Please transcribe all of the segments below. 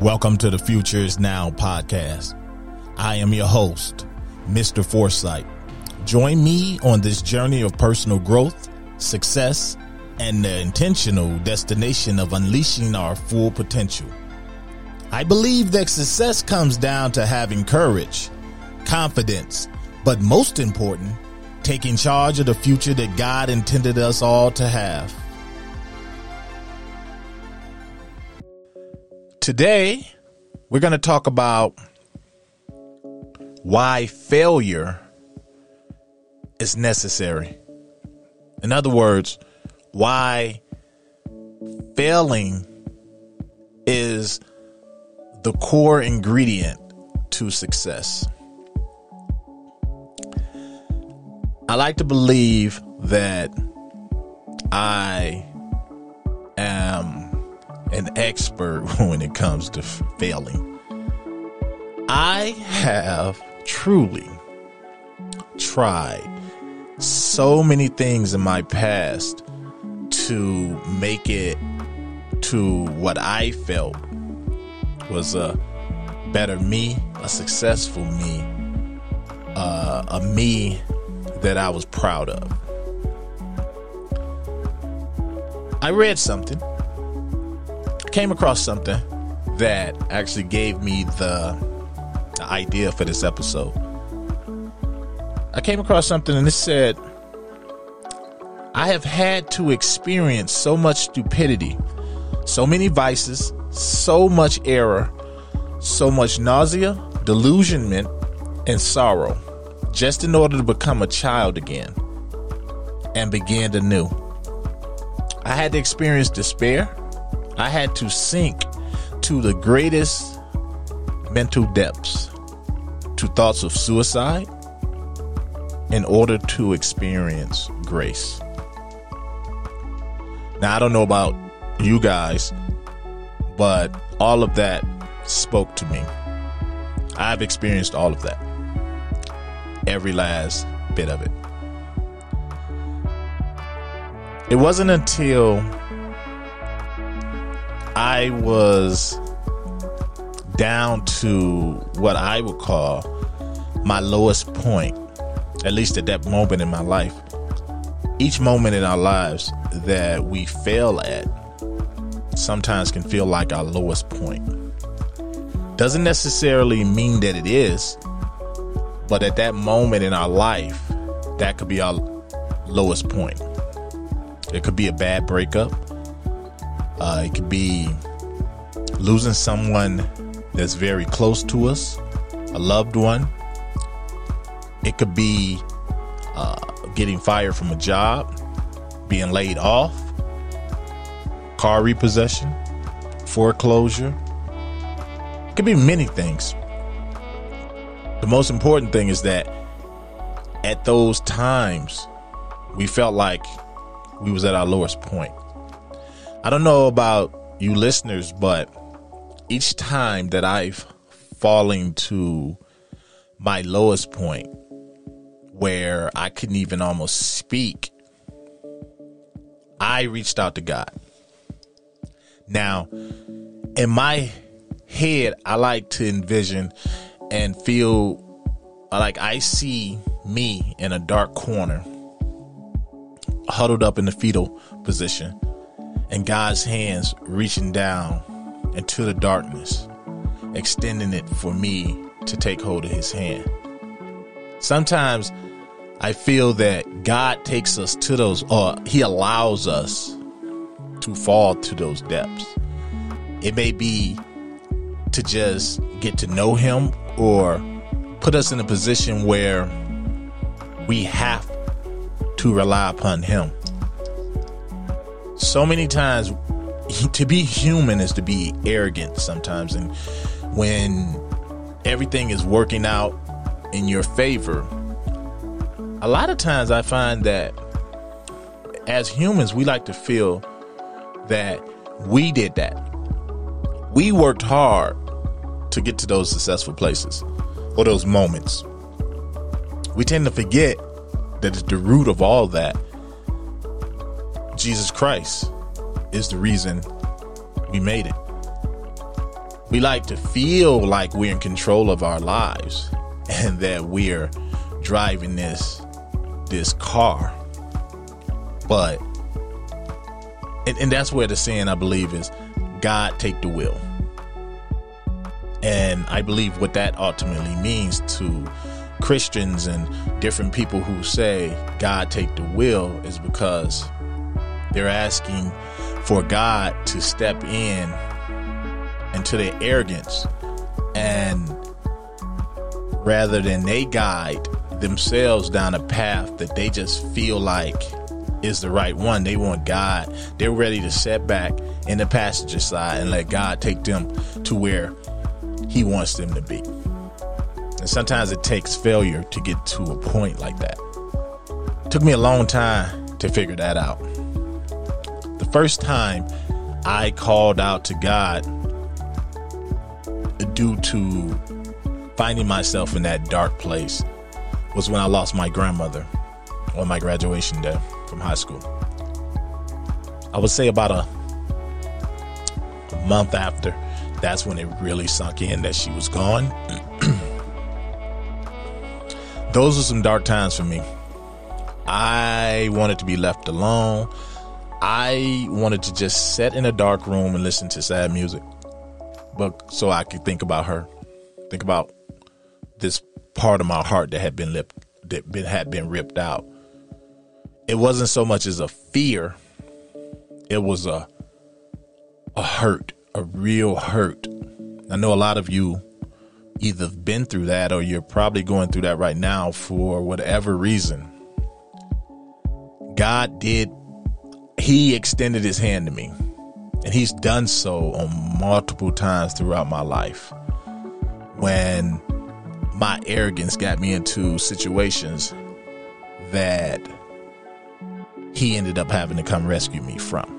Welcome to the Future is Now podcast. I am your host, Mr. Foresight. Join me on this journey of personal growth, success, and the intentional destination of unleashing our full potential. I believe that success comes down to having courage, confidence, but most important, taking charge of the future that God intended us all to have. Today, we're going to talk about why failure is necessary. In other words, why failing is the core ingredient to success. I like to believe that I am an expert when it comes to failing. I have truly tried so many things in my past to make it to what I felt was a better me, a successful me, uh, a me that I was proud of. I read something came across something that actually gave me the, the idea for this episode. I came across something and it said, I have had to experience so much stupidity, so many vices, so much error, so much nausea, delusionment, and sorrow, just in order to become a child again and begin anew. I had to experience despair, I had to sink to the greatest mental depths, to thoughts of suicide, in order to experience grace. Now, I don't know about you guys, but all of that spoke to me. I've experienced all of that, every last bit of it. It wasn't until I was down to what I would call my lowest point, at least at that moment in my life. Each moment in our lives that we fail at sometimes can feel like our lowest point. Doesn't necessarily mean that it is, but at that moment in our life, that could be our lowest point. It could be a bad breakup. Uh, it could be losing someone that's very close to us, a loved one. It could be uh, getting fired from a job, being laid off, car repossession, foreclosure. It could be many things. The most important thing is that at those times, we felt like we was at our lowest point. I don't know about you listeners, but each time that I've fallen to my lowest point where I couldn't even almost speak, I reached out to God. Now, in my head, I like to envision and feel like I see me in a dark corner, huddled up in the fetal position and God's hands reaching down into the darkness, extending it for me to take hold of his hand. Sometimes I feel that God takes us to those, or he allows us to fall to those depths. It may be to just get to know him or put us in a position where we have to rely upon him so many times to be human is to be arrogant sometimes. And when everything is working out in your favor a lot of times i find that as humans we like to feel that we did that. We worked hard to get to those successful places or those moments. We tend to forget that it's the root of all that Jesus Christ is the reason we made it. We like to feel like we're in control of our lives and that we're driving this this car. But and, and that's where the saying I believe is God take the wheel. And I believe what that ultimately means to Christians and different people who say God take the wheel is because they're asking for God to step in into their arrogance and rather than they guide themselves down a path that they just feel like is the right one. They want God. They're ready to set back in the passenger side and let God take them to where He wants them to be. And sometimes it takes failure to get to a point like that. It took me a long time to figure that out. The first time I called out to God due to finding myself in that dark place was when I lost my grandmother on my graduation day from high school. I would say about a, a month after, that's when it really sunk in that she was gone. Those were some dark times for me. I wanted to be left alone. I wanted to just sit in a dark room and listen to sad music. But so I could think about her. Think about this part of my heart that had been lip, that been, had been ripped out it wasn't so much as a fear it was a a hurt a real hurt i know a lot of you either been through that or you're probably going through that right now for whatever reason god did he extended his hand to me and he's done so on multiple times throughout my life when my arrogance got me into situations that he ended up having to come rescue me from.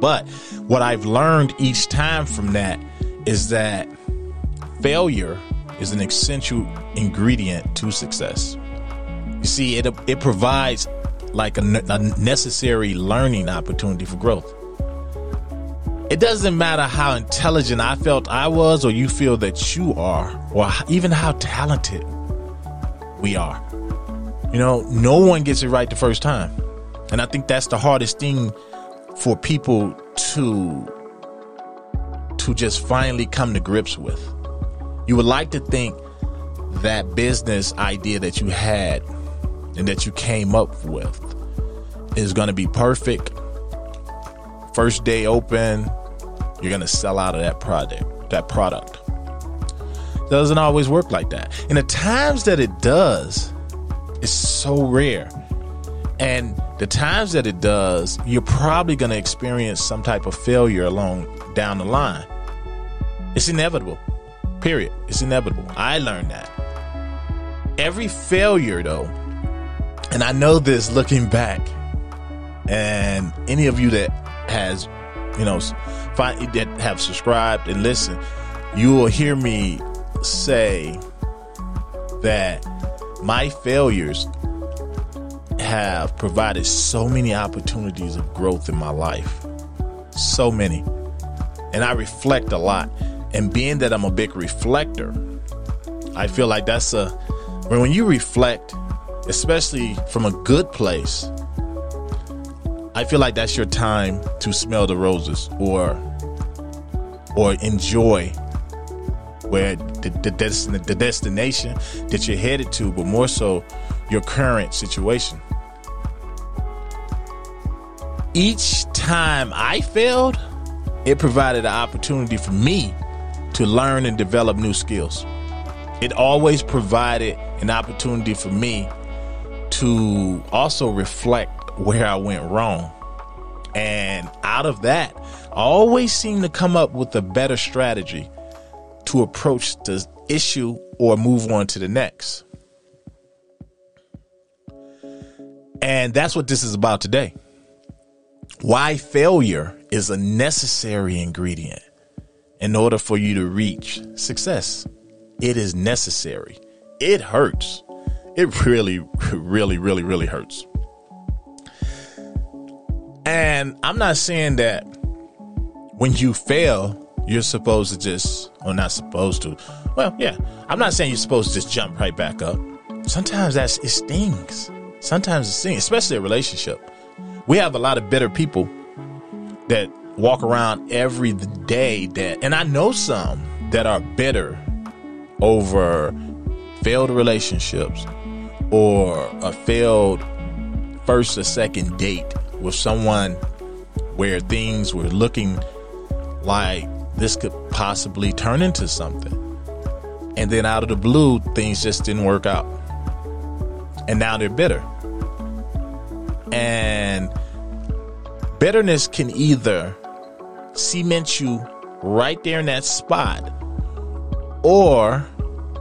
But what I've learned each time from that is that failure is an essential ingredient to success. You see, it, it provides like a, a necessary learning opportunity for growth. It doesn't matter how intelligent I felt I was, or you feel that you are, or even how talented we are. You know, no one gets it right the first time. And I think that's the hardest thing for people to to just finally come to grips with. You would like to think that business idea that you had and that you came up with is going to be perfect. First day open, you're going to sell out of that product, that product. Doesn't always work like that. And the times that it does, is so rare. And the times that it does, you're probably going to experience some type of failure along down the line. It's inevitable. Period. It's inevitable. I learned that. Every failure, though, and I know this looking back, and any of you that has, you know, find, that have subscribed and listened, you will hear me say that my failures have provided so many opportunities of growth in my life. So many. And I reflect a lot. And being that I'm a big reflector, I feel like that's a when you reflect, especially from a good place, I feel like that's your time to smell the roses or or enjoy where the, the, the destination that you're headed to, but more so your current situation. Each time I failed, it provided an opportunity for me to learn and develop new skills. It always provided an opportunity for me to also reflect where I went wrong. And out of that, I always seem to come up with a better strategy to approach the issue or move on to the next. And that's what this is about today. Why failure is a necessary ingredient in order for you to reach success. It is necessary. It hurts. It really, really, really, really hurts. And I'm not saying that when you fail, you're supposed to just, or not supposed to. Well, yeah, I'm not saying you're supposed to just jump right back up. Sometimes that's it stings. Sometimes it stings, especially a relationship. We have a lot of bitter people that walk around every day that, and I know some that are bitter over failed relationships or a failed first or second date with someone where things were looking like this could possibly turn into something. And then out of the blue, things just didn't work out. And now they're bitter. And bitterness can either cement you right there in that spot or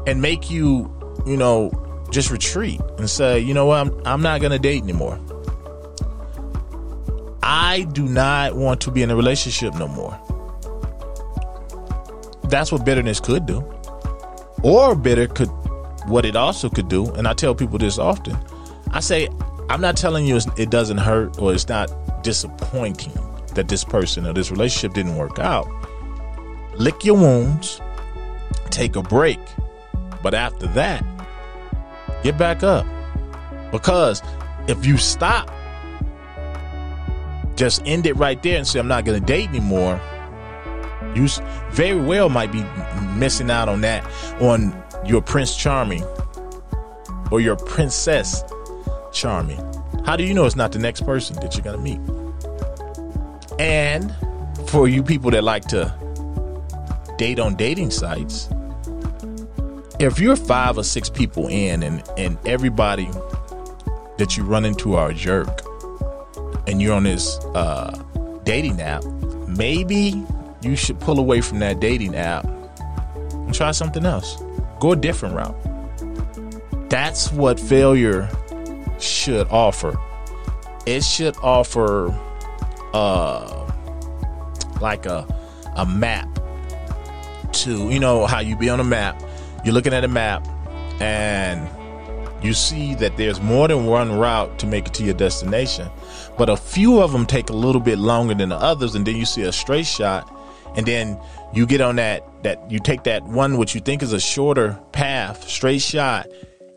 and make you, you know, just retreat and say, you know what, I'm, I'm not going to date anymore. I do not want to be in a relationship no more. That's what bitterness could do. Or bitter could, what it also could do, and I tell people this often I say, I'm not telling you it doesn't hurt or it's not disappointing that this person or this relationship didn't work out. Lick your wounds, take a break. But after that, get back up. Because if you stop, just end it right there and say, I'm not going to date anymore, you very well might be missing out on that, on your Prince Charming or your Princess Charming. How do you know it's not the next person that you're going to meet? And for you people that like to date on dating sites, if you're five or six people in and, and everybody that you run into are a jerk and you're on this uh, dating app, maybe you should pull away from that dating app and try something else. Go a different route. That's what failure should offer. It should offer uh like a a map to you know how you be on a map you're looking at a map and you see that there's more than one route to make it to your destination, but a few of them take a little bit longer than the others, and then you see a straight shot, and then you get on that that you take that one which you think is a shorter path, straight shot,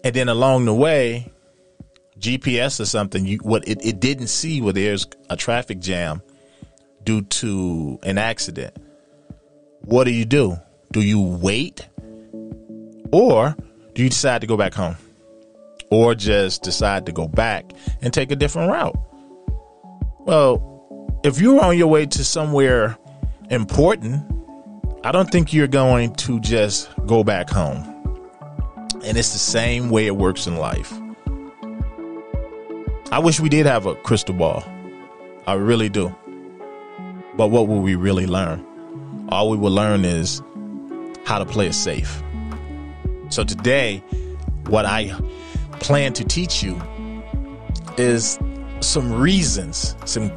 and then along the way, GPS or something, you what it, it didn't see where there's a traffic jam due to an accident. What do you do? Do you wait or do you decide to go back home? Or just decide to go back and take a different route? Well, if you're on your way to somewhere important, I don't think you're going to just go back home. And it's the same way it works in life. I wish we did have a crystal ball. I really do. But what will we really learn? All we will learn is how to play it safe. So today, what I plan to teach you is some reasons, some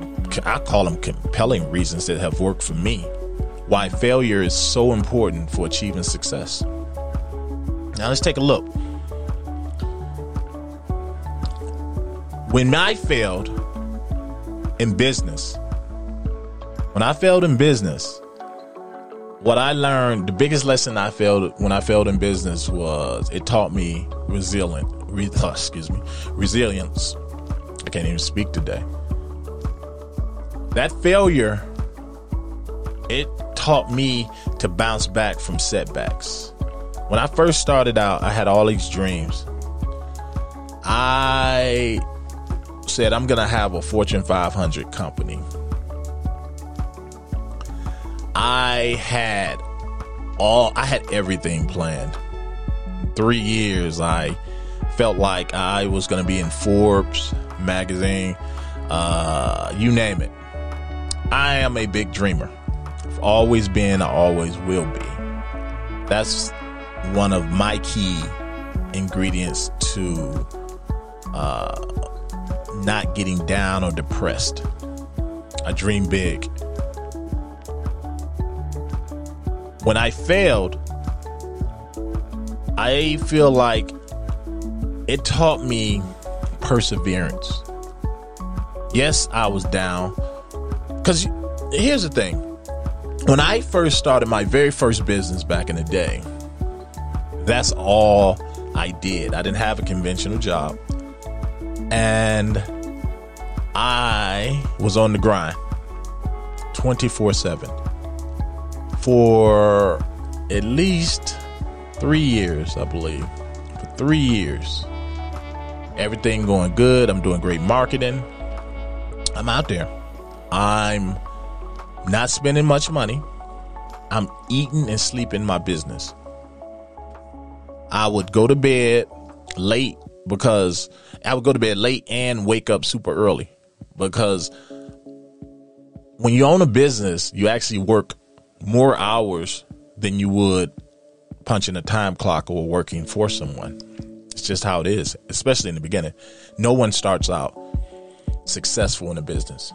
I call them compelling reasons that have worked for me, why failure is so important for achieving success. Now let's take a look. When I failed in business, when I failed in business, what I learned, the biggest lesson I failed when I failed in business was it taught me resilient, re, uh, excuse me, resilience. I can't even speak today. That failure, it taught me to bounce back from setbacks. When I first started out, I had all these dreams. I said I'm gonna have a Fortune 500 company. I had all I had everything planned. Three years, I felt like I was going to be in Forbes magazine, uh, you name it. I am a big dreamer. I've always been, I always will be. That's one of my key ingredients to uh, not getting down or depressed. I dream big. When I failed, I feel like it taught me perseverance. Yes, I was down. Because here's the thing when I first started my very first business back in the day, that's all I did. I didn't have a conventional job. And I was on the grind 24 7 for at least three years, I believe. For three years. Everything going good. I'm doing great marketing. I'm out there. I'm not spending much money. I'm eating and sleeping my business. I would go to bed late because I would go to bed late and wake up super early because when you own a business, you actually work more hours than you would punching a time clock or working for someone. It's just how it is, especially in the beginning. No one starts out successful in a business.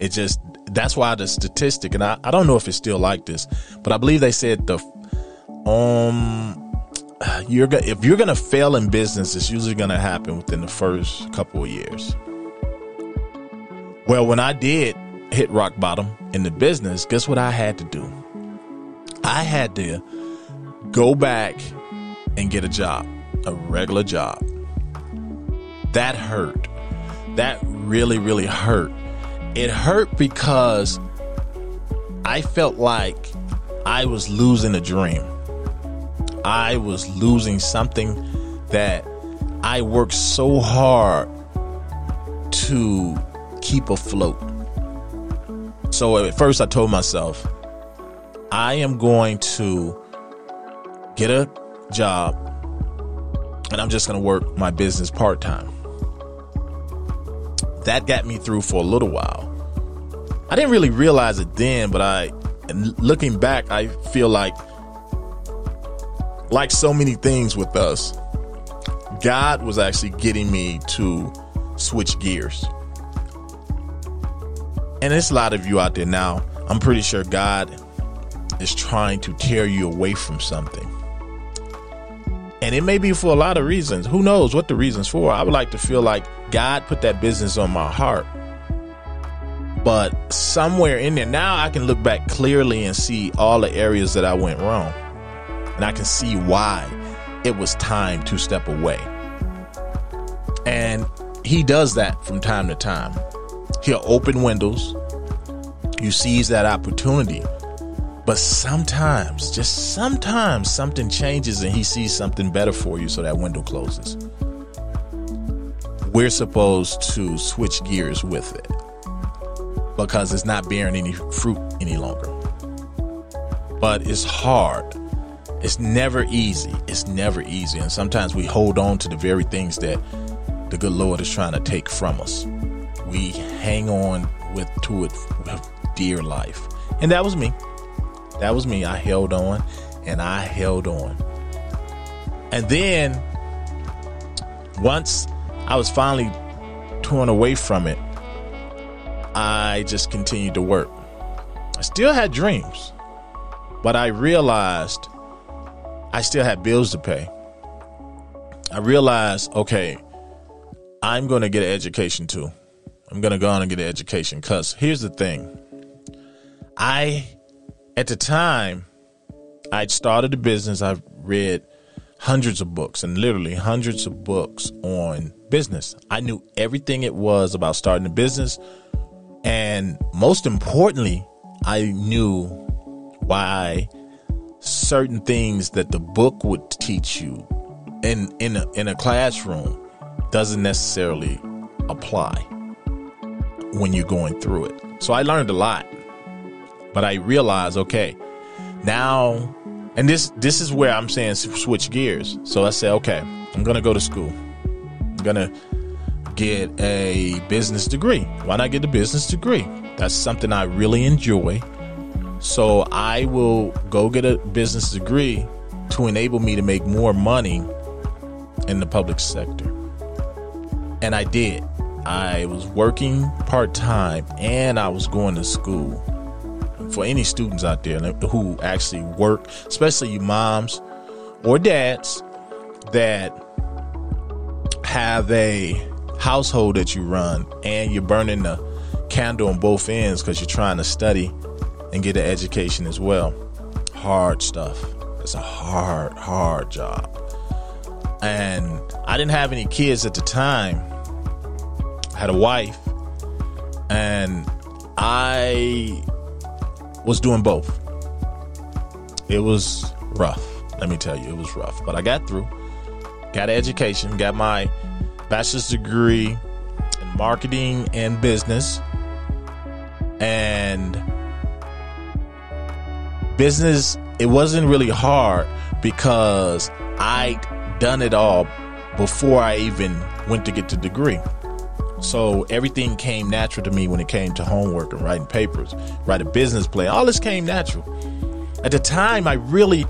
It just that's why the statistic, and I, I don't know if it's still like this, but I believe they said the um you're gonna if you're gonna fail in business, it's usually gonna happen within the first couple of years. Well, when I did hit rock bottom in the business, guess what I had to do? I had to go back and get a job, a regular job. That hurt. That really, really hurt. It hurt because I felt like I was losing a dream. I was losing something that I worked so hard to keep afloat. So at first I told myself, I am going to get a job and I'm just going to work my business part time. That got me through for a little while. I didn't really realize it then, but I, looking back, I feel like, like so many things with us, God was actually getting me to switch gears. And there's a lot of you out there now. I'm pretty sure God is trying to tear you away from something. And it may be for a lot of reasons. Who knows what the reasons for? I would like to feel like God put that business on my heart. But somewhere in there, now I can look back clearly and see all the areas that I went wrong. And I can see why it was time to step away. And he does that from time to time. He'll open windows. You seize that opportunity but sometimes, just sometimes, something changes and he sees something better for you, so that window closes. We're supposed to switch gears with it because it's not bearing any fruit any longer. But it's hard. It's never easy. It's never easy. And sometimes we hold on to the very things that the good Lord is trying to take from us. We hang on with to it with dear life. And that was me. That was me. I held on and I held on. And then once I was finally torn away from it, I just continued to work. I still had dreams, but I realized I still had bills to pay. I realized, okay, I'm going to get an education too. I'm to go on and get an education because here's the thing I at the time, I'd started a business. I've read hundreds of books and literally hundreds of books on business. I knew everything it was about starting a business. And most importantly, I knew why certain things that the book would teach you in in a, in a classroom doesn't necessarily apply when you're going through it. So I learned a lot. But I realized, okay, now, and this this is where I'm saying switch gears. So I said, okay, I'm gonna go to school. I'm gonna get a business degree. Why not get a business degree? That's something I really enjoy. So I will go get a business degree to enable me to make more money in the public sector. And I did. I was working part time and I was going to school for any students out there who actually work, especially you moms or dads that have a household that you run and you're burning the candle on both ends because you're trying to study and get an education as well. Hard stuff. It's a hard, hard job. And I didn't have any kids at the time. Had a wife, and I was doing both. It was rough. Let me tell you, it was rough. But I got through. Got an education, got my bachelor's degree in marketing and business. And business, it wasn't really hard because I'd done it all before I even went to get the degree. So everything came natural to me when it came to homework and writing papers, write a business plan. All this came natural. At the time, I really,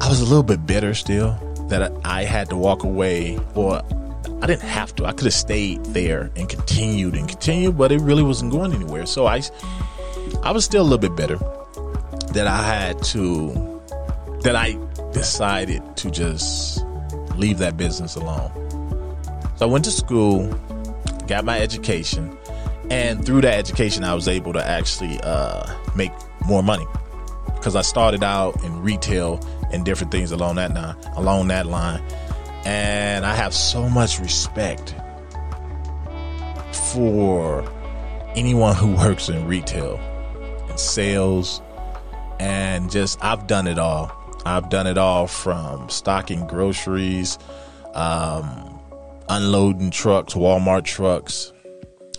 I was a little bit bitter still that I had to walk away, or I didn't have to. I could have stayed there and continued and continued, but it really wasn't going anywhere. So I, I was still a little bit bitter that I had to, that I decided to just leave that business alone. So I went to school, got my education, and through that education, I was able to actually uh, make more money because I started out in retail and different things along that line, along that line, and I have so much respect for anyone who works in retail and sales and just I've done it all. I've done it all from stocking groceries, um, unloading trucks, Walmart trucks,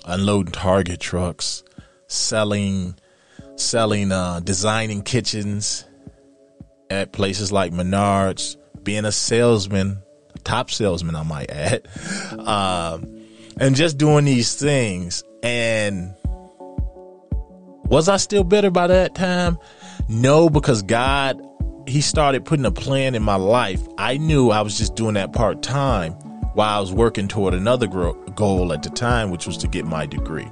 unloading Target trucks, selling, selling, uh, designing kitchens at places like Menards, being a salesman, top salesman, I might add, um, and just doing these things. And was I still better by that time? No, because God, He started putting a plan in my life. I knew I was just doing that part time while I was working toward another goal at the time, which was to get my degree.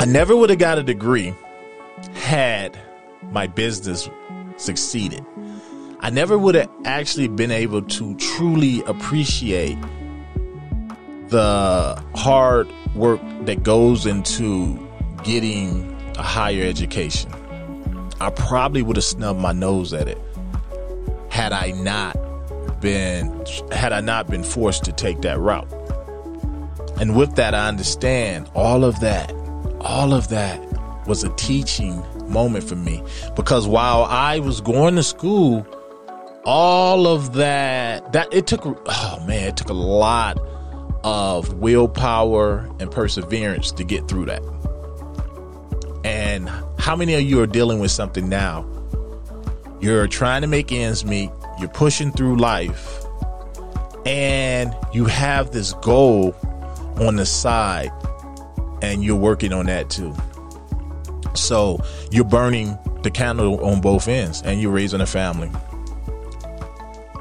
I never would have got a degree had my business succeeded. I never would have actually been able to truly appreciate the hard work that goes into getting a higher education. I probably would have snubbed my nose at it had I not been had I not been forced to take that route. And with that I understand all of that all of that was a teaching moment for me because while I was going to school all of that that it took oh man it took a lot of willpower and perseverance to get through that and how many of you are dealing with something now? You're trying to make ends meet, you're pushing through life, and you have this goal on the side, and you're working on that too. So you're burning the candle on both ends, and you're raising a family.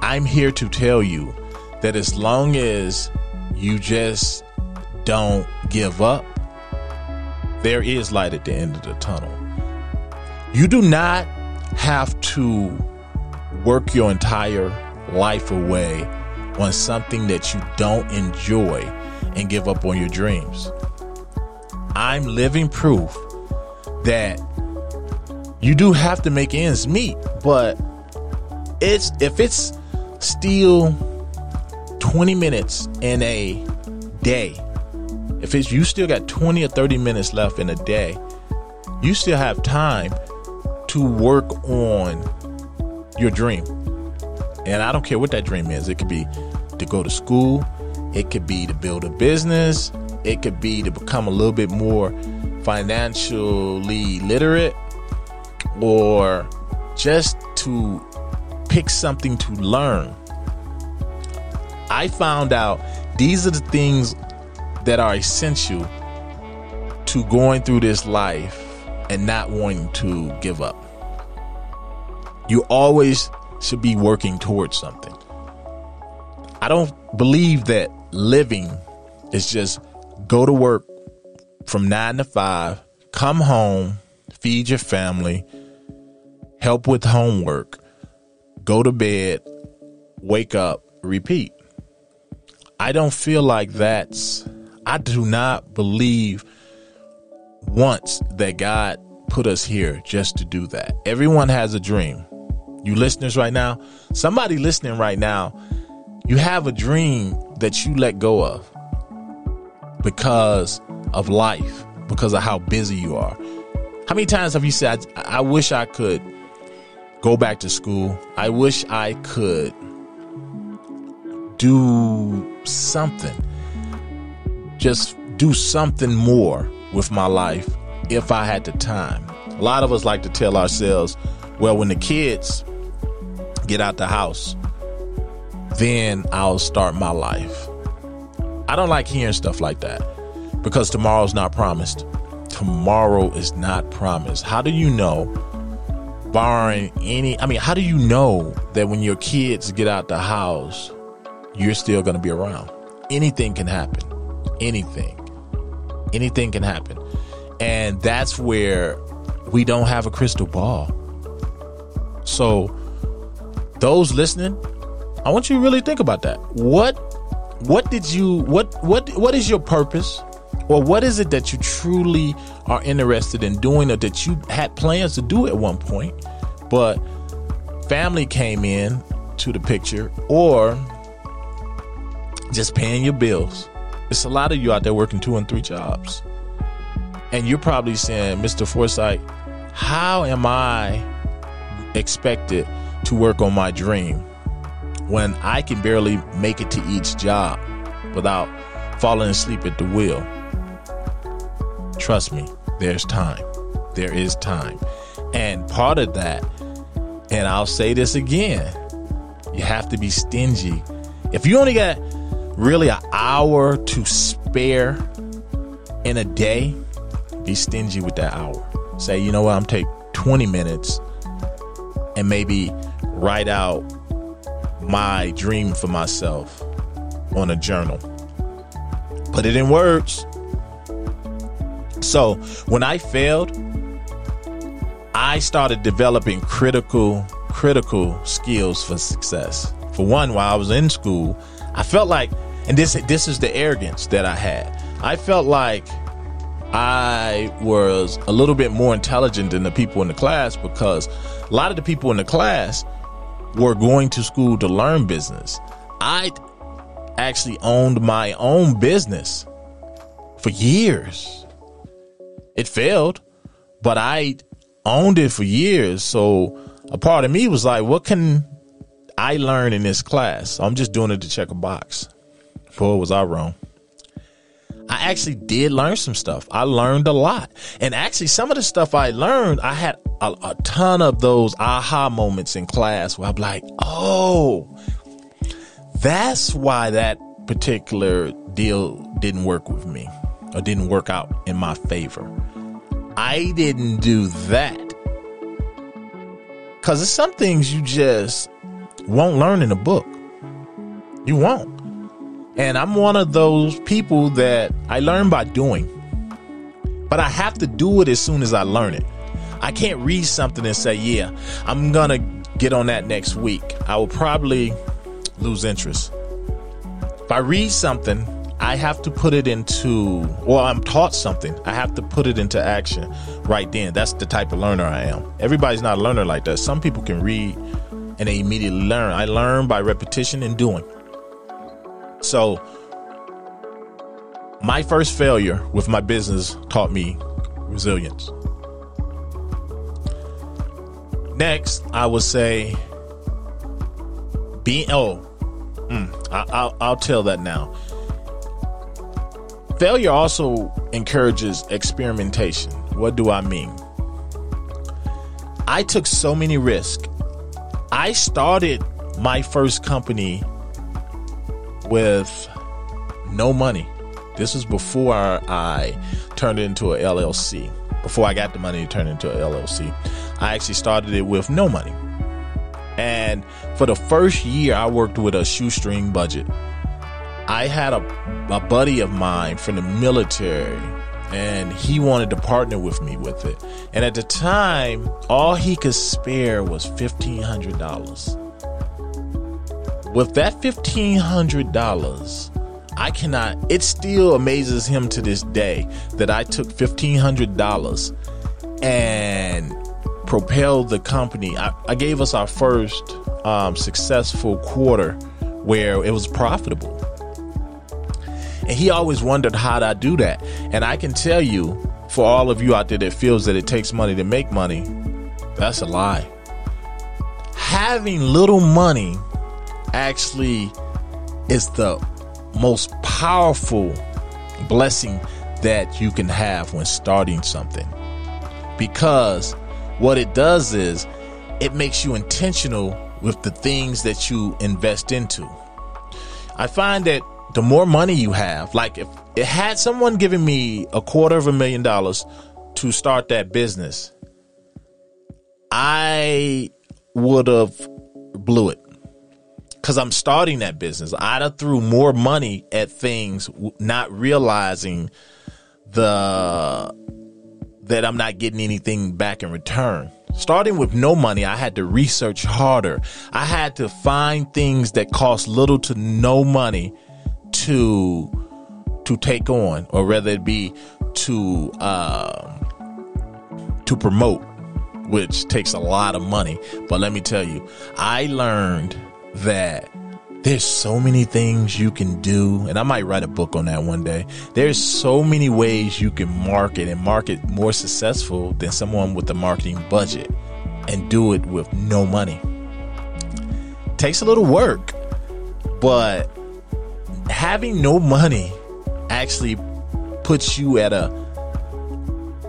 I'm here to tell you that as long as you just don't give up, there is light at the end of the tunnel. You do not have to work your entire life away on something that you don't enjoy and give up on your dreams. I'm living proof that you do have to make ends meet, but it's if it's still 20 minutes in a day if it's you still got 20 or 30 minutes left in a day, you still have time to work on your dream. And I don't care what that dream is. It could be to go to school, it could be to build a business, it could be to become a little bit more financially literate, or just to pick something to learn. I found out these are the things that are essential to going through this life and not wanting to give up. You always should be working towards something. I don't believe that living is just go to work from nine to five, come home, feed your family, help with homework, go to bed, wake up, repeat. I don't feel like that's I do not believe wants that God put us here just to do that. Everyone has a dream. You listeners right now, somebody listening right now, you have a dream that you let go of because of life, because of how busy you are. How many times have you said, I, I wish I could go back to school? I wish I could do something. Just do something more with my life if I had the time. A lot of us like to tell ourselves, well, when the kids get out the house, then I'll start my life. I don't like hearing stuff like that because tomorrow's not promised. Tomorrow is not promised. How do you know, barring any, I mean, how do you know that when your kids get out the house, you're still going to be around? Anything can happen. Anything. Anything can happen. And that's where we don't have a crystal ball. So, those listening, I want you to really think about that. What what did you what what what is your purpose? Or what is it that you truly are interested in doing or that you had plans to do at one point, but family came in to the picture or just paying your bills. It's a lot of you out there working two and three jobs. And you're probably saying, Mr. Foresight, how am I expected to work on my dream when I can barely make it to each job without falling asleep at the wheel? Trust me, there's time. There is time. And part of that, and I'll say this again, you have to be stingy. If you only got really an hour to spare in a day, be stingy with that hour. Say, you know what, I'm take 20 minutes and maybe write out my dream for myself on a journal. Put it in words. So when I failed, I started developing critical, critical skills for success. For one, while I was in school, I felt like, and this this is the arrogance that I had. I felt like I was a little bit more intelligent than the people in the class because a lot of the people in the class were going to school to learn business. I actually owned my own business for years. It failed, but I owned it for years. So a part of me was like, what can I learn in this class? I'm just doing it to check a box. Boy, was I wrong. I actually did learn some stuff. I learned a lot. And actually, some of the stuff I learned, I had a, a ton of those aha moments in class where I'm like, oh, that's why that particular deal didn't work with me or didn't work out in my favor. I didn't do that. Because there's some things you just won't learn in a book. You won't. And I'm one of those people that I learn by doing. But I have to do it as soon as I learn it. I can't read something and say, yeah, I'm going to get on that next week. I will probably lose interest. If I read something, I have to put it into, or I'm taught something, I have to put it into action right then. That's the type of learner I am. Everybody's not a learner like that. Some people can read and they immediately learn. I learn by repetition and doing. So, my first failure with my business taught me resilience. Next, I would say being, oh, mm, I, will I'll tell that now. Failure also encourages experimentation. What do I mean? I took so many risks. I started my first company with no money. This was before I turned it into a LLC. Before I got the money to turn it into a LLC, I actually started it with no money. And for the first year, I worked with a shoestring budget. I had a, a buddy of mine from the military, and he wanted to partner with me with it. And at the time, all he could spare was $1,500 with that $1,500, I cannot, it still amazes him to this day that I took $1,500 and propelled the company. I, I gave us our first um, successful quarter where it was profitable. And he always wondered how would I do that. And I can tell you, for all of you out there that feels that it takes money to make money, that's a lie. Having little money actually is the most powerful blessing that you can have when starting something. Because what it does is it makes you intentional with the things that you invest into. I find that the more money you have, like if it had someone giving me a quarter of a million dollars to start that business, I would have blew it because I'm starting that business. I'd have threw more money at things, not realizing the that I'm not getting anything back in return. Starting with no money, I had to research harder. I had to find things that cost little to no money to to take on, or rather it be to uh, to promote, which takes a lot of money. But let me tell you, I learned that there's so many things you can do and i might write a book on that one day. There's so many ways you can market and market more successful than someone with a marketing budget and do it with no money. Takes a little work but having no money actually puts you at a,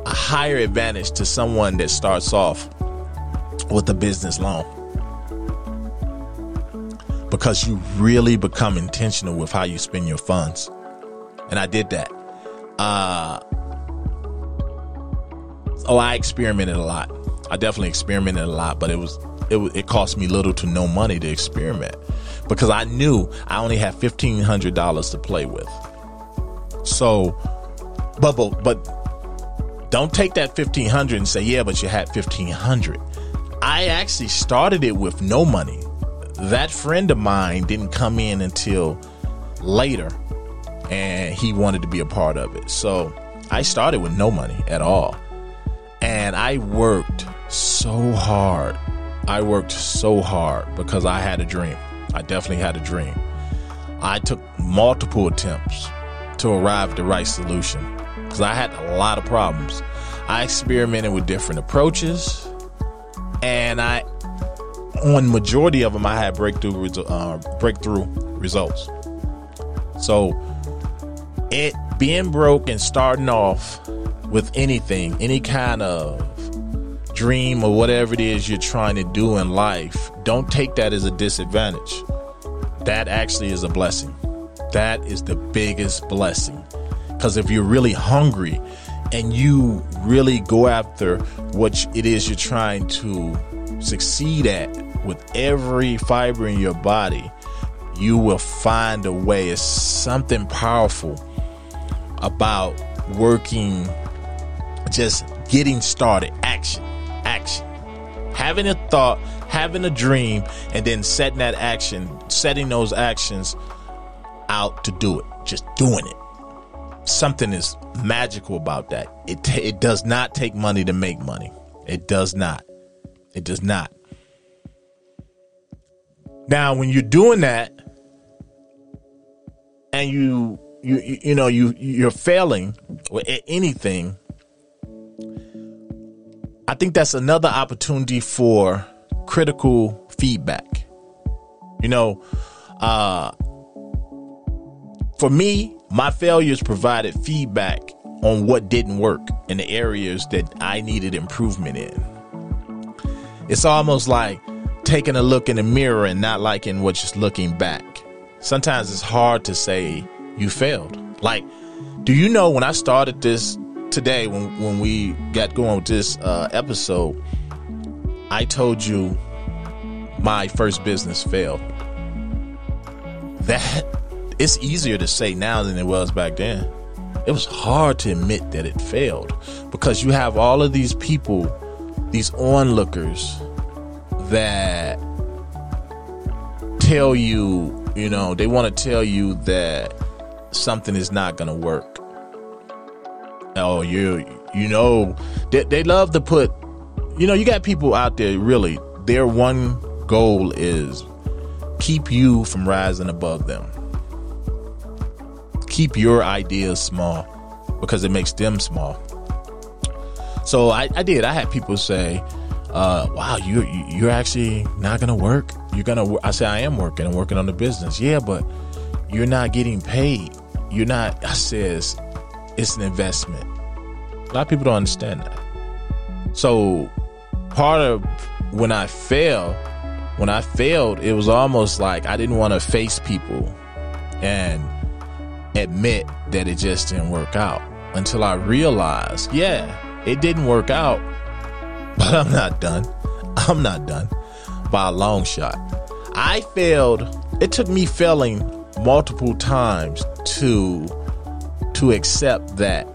a higher advantage to someone that starts off with a business loan because you really become intentional with how you spend your funds. And I did that. Uh, oh, I experimented a lot. I definitely experimented a lot, but it was it, it cost me little to no money to experiment because I knew I only had fifteen hundred dollars to play with. So, but but, but don't take that fifteen hundred and say yeah, but you had fifteen hundred. I actually started it with no money. That friend of mine didn't come in until later, and he wanted to be a part of it. So I started with no money at all, and I worked so hard. I worked so hard because I had a dream. I definitely had a dream. I took multiple attempts to arrive at the right solution because I had a lot of problems. I experimented with different approaches, and I, on majority of them, I had breakthrough uh, breakthrough results. So, it being broke and starting off with anything, any kind of dream or whatever it is you're trying to do in life, don't take that as a disadvantage. That actually is a blessing. That is the biggest blessing. Because if you're really hungry and you really go after what it is you're trying to succeed at with every fiber in your body, you will find a way. It's something powerful about working, just getting started. Action, action. Having a thought, having a dream, and then setting that action, setting those actions out to do it, just doing it. Something is magical about that. It t- it does not take money to make money. It does not. It does not. Now, when you're doing that, and you you you know you you're failing or anything, I think that's another opportunity for critical feedback. You know, uh, for me, my failures provided feedback on what didn't work in the areas that I needed improvement in. It's almost like taking a look in the mirror and not liking what you're looking back. Sometimes it's hard to say you failed. Like, do you know when I started this today, when, when we got going with this uh, episode, I told you my first business failed. That it's easier to say now than it was back then. It was hard to admit that it failed because you have all of these people, these onlookers that tell you, you know, they want to tell you that something is not going to work. Oh, you you know they, they love to put you know, you got people out there really their one goal is keep you from rising above them. Keep your ideas small because it makes them small. So I, I did. I had people say, uh, "Wow, you you're actually not gonna work. You're gonna." I said, "I am working. I'm working on the business. Yeah, but you're not getting paid. You're not." I says, "It's an investment." A lot of people don't understand that. So part of when I failed, when I failed, it was almost like I didn't want to face people and admit that it just didn't work out until I realized, yeah, it didn't work out, but I'm not done. I'm not done by a long shot. I failed. It took me failing multiple times to to accept that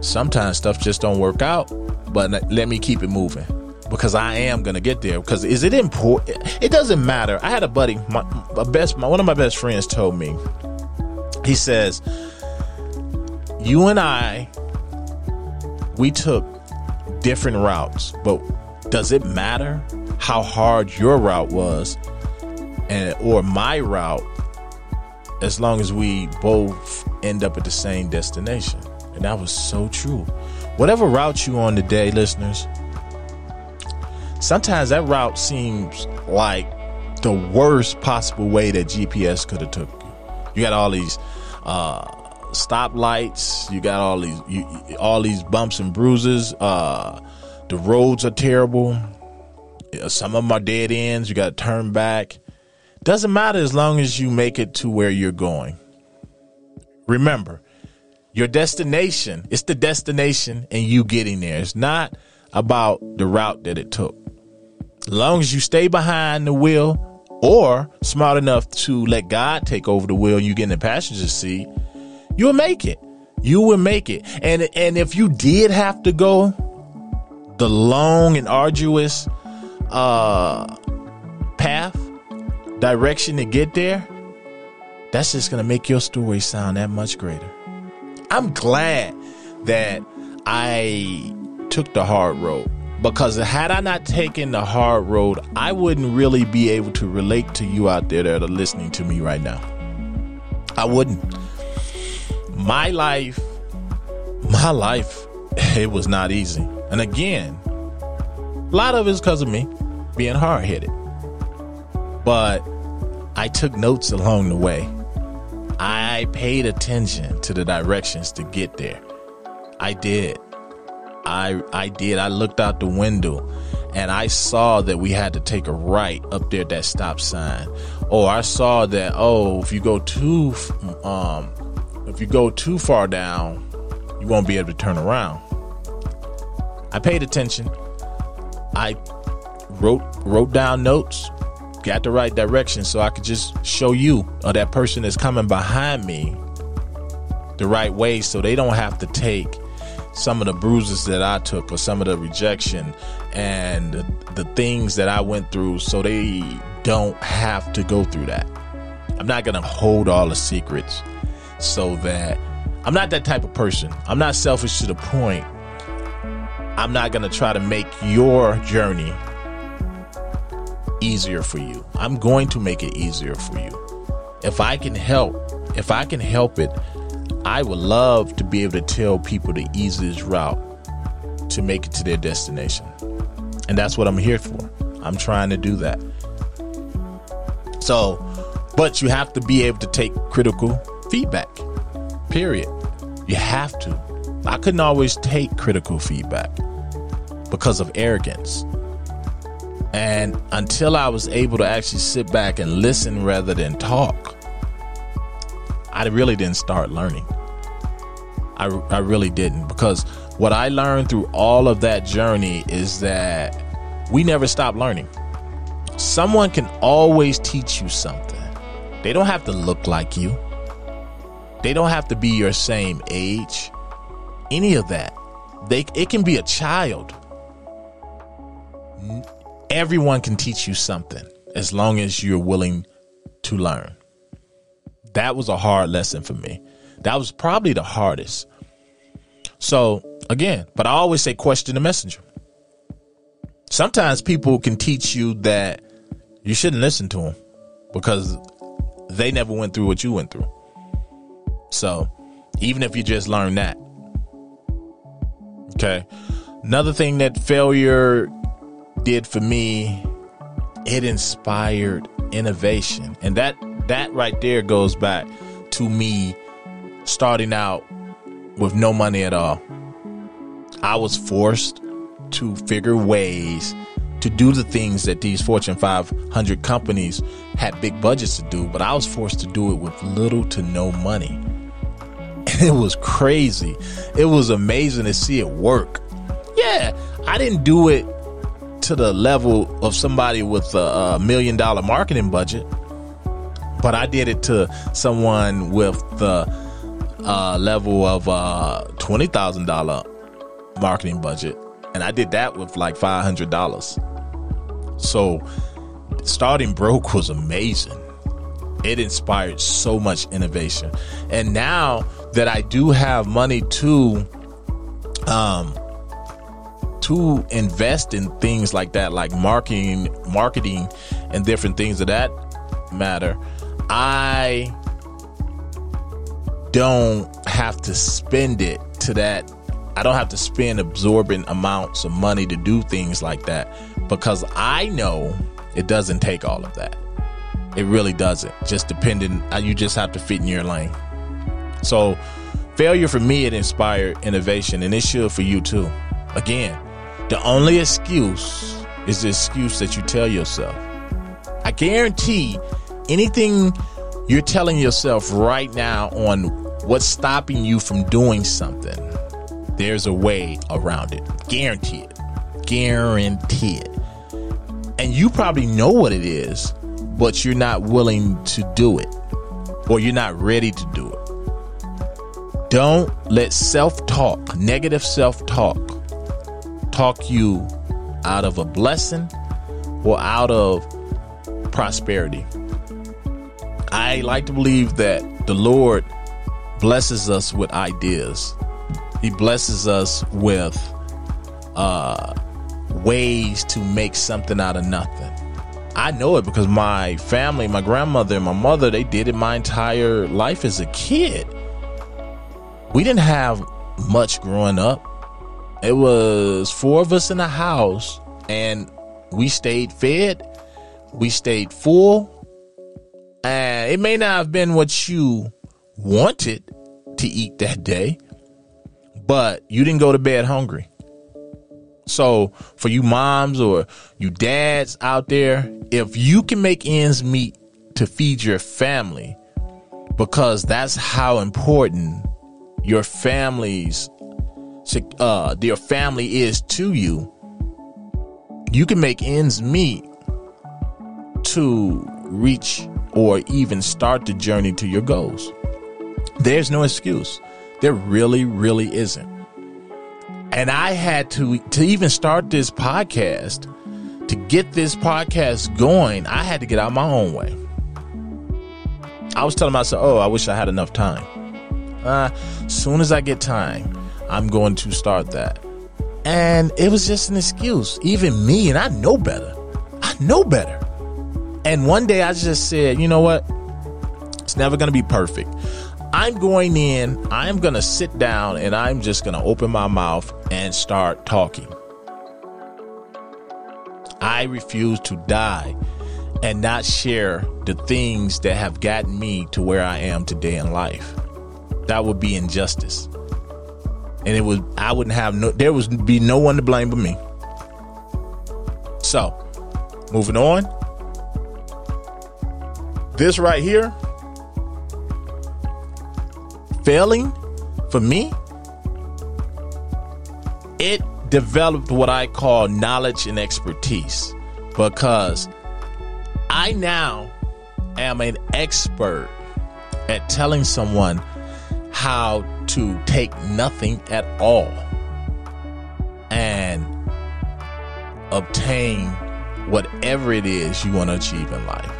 sometimes stuff just don't work out, but let me keep it moving because I am gonna get there. Because is it important? It doesn't matter. I had a buddy, my, my best, my, one of my best friends told me. He says, "You and I, we took different routes, but does it matter how hard your route was, and or my route, as long as we both end up at the same destination?" And that was so true. Whatever route you on today, listeners, sometimes that route seems like the worst possible way that GPS could have took you. You got all these uh, stoplights. You got all these you, all these bumps and bruises. Uh, the roads are terrible. Some of them are dead ends. You got to turn back. Doesn't matter as long as you make it to where you're going. Remember, your destination. It's the destination and you getting there. It's not about the route that it took. As long as you stay behind the wheel or smart enough to let God take over the wheel you get in the passenger seat, you'll make it. You will make it. And and if you did have to go the long and arduous uh path, direction to get there, that's just gonna make your story sound that much greater. I'm glad that I took the hard road because had I not taken the hard road, I wouldn't really be able to relate to you out there that are listening to me right now. I wouldn't. My life, my life, it was not easy. And again, a lot of it's because of me being hard headed. But I took notes along the way. I paid attention to the directions to get there. I did. I I did. I looked out the window and I saw that we had to take a right up there at that stop sign. Or I saw that oh, if you go too um if you go too far down, you won't be able to turn around. I paid attention. I wrote wrote down notes, got the right direction so I could just show you or that person that's coming behind me the right way so they don't have to take some of the bruises that I took or some of the rejection and the, things that I went through so they don't have to go through that. I'm not going to hold all the secrets so that I'm not that type of person. I'm not selfish to the point. I'm not going to try to make your journey easier for you. I'm going to make it easier for you. If I can help, if I can help it, I would love to be able to tell people the easiest route to make it to their destination. And that's what I'm here for. I'm trying to do that. So, but you have to be able to take critical feedback. Period. You have to. I couldn't always take critical feedback because of arrogance. And until I was able to actually sit back and listen rather than talk, I really didn't start learning. I, I really didn't because what I learned through all of that journey is that we never stop learning. Someone can always teach you something. They don't have to look like you. They don't have to be your same age. Any of that. They it can be a child. Everyone can teach you something as long as you're willing to learn that was a hard lesson for me That was probably the hardest. So again, but I always say question the messenger. Sometimes people can teach you that you shouldn't listen to them because they never went through what you went through. So even if you just learn that. Okay. Another thing that failure did for me, it inspired innovation. And that that right there goes back to me starting out with no money at all. I was forced to figure ways to do the things that these Fortune 500 companies had big budgets to do, but I was forced to do it with little to no money. It was crazy. It was amazing to see it work. Yeah, I didn't do it to the level of somebody with a, a million dollar marketing budget, but I did it to someone with the uh, level of uh, twenty thousand dollar marketing budget, and I did that with like five hundred dollars. So starting broke was amazing. It inspired so much innovation, and now that I do have money to, um, to invest in things like that, like marketing, marketing, and different things of that matter, I don't have to spend it to that. I don't have to spend absorbent amounts of money to do things like that because I know it doesn't take all of that. It really doesn't. Just depending, uh, you just have to fit in your lane. So, failure for me, it inspired innovation, and it should for you too. Again, the only excuse is the excuse that you tell yourself. I guarantee anything you're telling yourself right now on what's stopping you from doing something, there's a way around it. Guarantee it. Guarantee it. And you probably know what it is, but you're not willing to do it or you're not ready to do it. Don't let self talk, negative self talk, talk you out of a blessing or out of prosperity. I like to believe that the Lord blesses us with ideas. He blesses us with uh, ways to make something out of nothing. I know it because my family, my grandmother and my mother, they did it my entire life as a kid. We didn't have much growing up. It was four of us in the house, and we stayed fed, we stayed full, and it may not have been what you wanted to eat that day, but you didn't go to bed hungry. So, for you moms or you dads out there, if you can make ends meet to feed your family, because that's how important your family's uh, your family is to you, you can make ends meet to reach or even start the journey to your goals. There's no excuse. There really, really isn't. And I had to to even start this podcast, to get this podcast going, I had to get out my own way. I was telling myself, "Oh, I wish I had enough time." Uh, soon as I get time, I'm going to start that. And it was just an excuse. Even me, and I know better. I know better. And one day I just said, you know what? It's never going to be perfect. I'm going in, I'm going to sit down, and I'm just going to open my mouth and start talking. I refuse to die and not share the things that have gotten me to where I am today in life. That would be injustice. And it would I wouldn't have no there would be no one to blame but me. So, moving on. This right here, failing for me, it developed what I call knowledge and expertise because I now am an expert at telling someone how to take nothing at all and obtain whatever it is you want to achieve in life.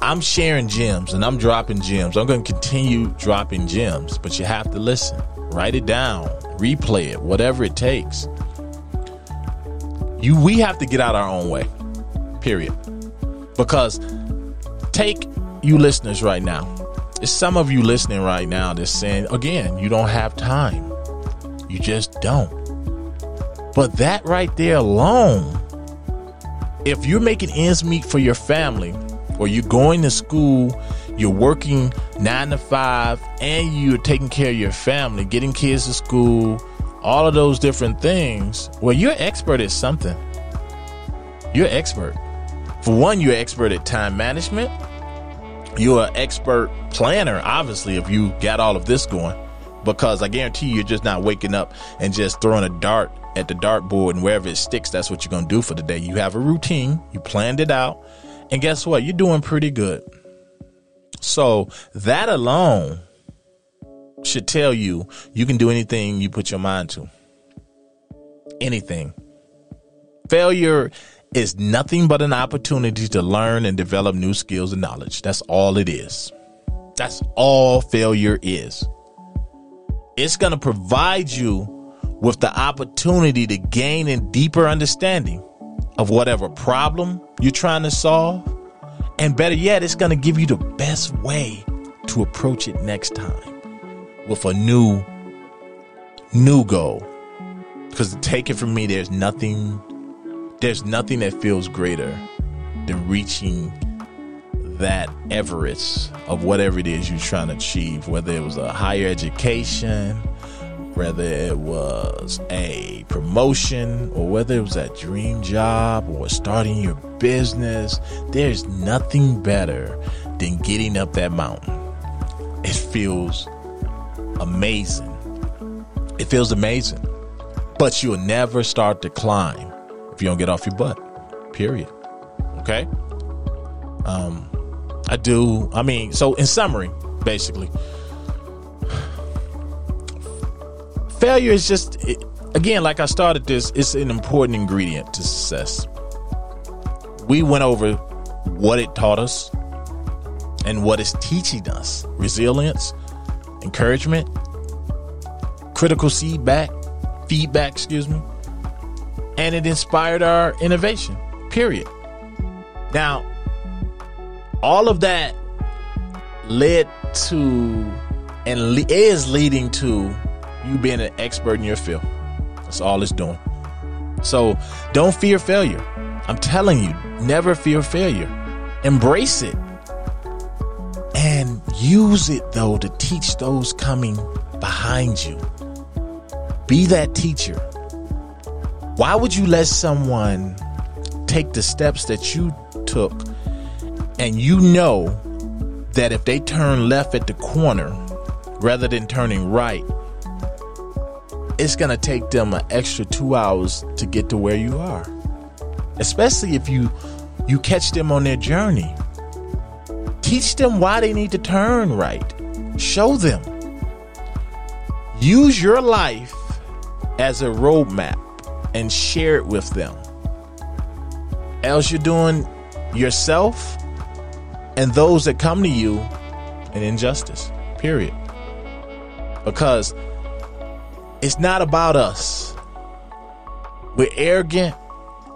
I'm sharing gems and I'm dropping gems. I'm going to continue dropping gems, but you have to listen. Write it down, replay it, whatever it takes. You we have to get out our own way. Period. Because take you listeners right now. It's some of you listening right now that's saying, again, you don't have time. You just don't. But that right there alone, if you're making ends meet for your family, or you're going to school, you're working nine to five, and you're taking care of your family, getting kids to school, all of those different things, well, you're expert at something. You're expert. For one, you're expert at time management. You're an expert planner, obviously, if you got all of this going. Because I guarantee you, you're just not waking up and just throwing a dart at the dartboard and wherever it sticks, that's what you're going to do for the day. You have a routine, you planned it out, and guess what? You're doing pretty good. So that alone should tell you you can do anything you put your mind to. Anything. Failure is nothing but an opportunity to learn and develop new skills and knowledge. That's all it is. That's all failure is. It's going to provide you with the opportunity to gain a deeper understanding of whatever problem you're trying to solve. And better yet, it's going to give you the best way to approach it next time with a new, new goal. Because take it from me, there's nothing, there's nothing that feels greater than reaching that Everest of whatever it is you're trying to achieve, whether it was a higher education, whether it was a promotion or whether it was a dream job or starting your business, there's nothing better than getting up that mountain. It feels amazing. It feels amazing. But you'll never start to climb if you don't get off your butt. Period. Okay? Um I do I mean, so in summary, basically, failure is just again like i started this it's an important ingredient to success we went over what it taught us and what it's teaching us resilience encouragement critical feedback feedback excuse me and it inspired our innovation period now all of that led to and is leading to you being an expert in your field. That's all it's doing. So don't fear failure. I'm telling you, never fear failure. Embrace it. And use it, though, to teach those coming behind you. Be that teacher. Why would you let someone take the steps that you took and you know that if they turn left at the corner rather than turning right, it's going to take them an extra two hours to get to where you are? Especially if you you catch them on their journey. Teach them why they need to turn right. Show them. Use your life as a roadmap and share it with them else you're doing yourself and those that come to you an injustice period because it's not about us. We're arrogant.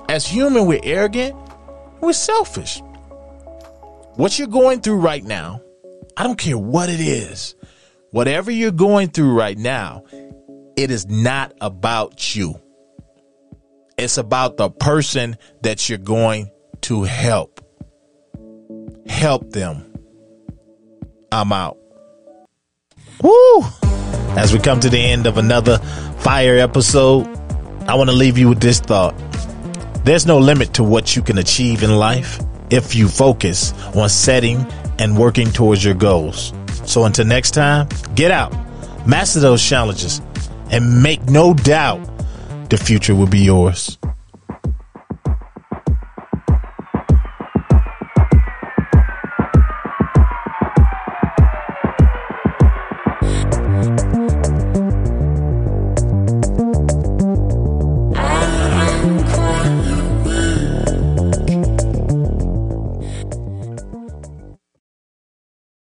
As human, we're arrogant. We're selfish. What you're going through right now, I don't care what it is. Whatever you're going through right now, it is not about you. It's about the person that you're going to help. Help them. I'm out. Woo! As we come to the end of another fire episode, I want to leave you with this thought. There's no limit to what you can achieve in life if you focus on setting and working towards your goals. So until next time, get out, master those challenges, and make no doubt the future will be yours.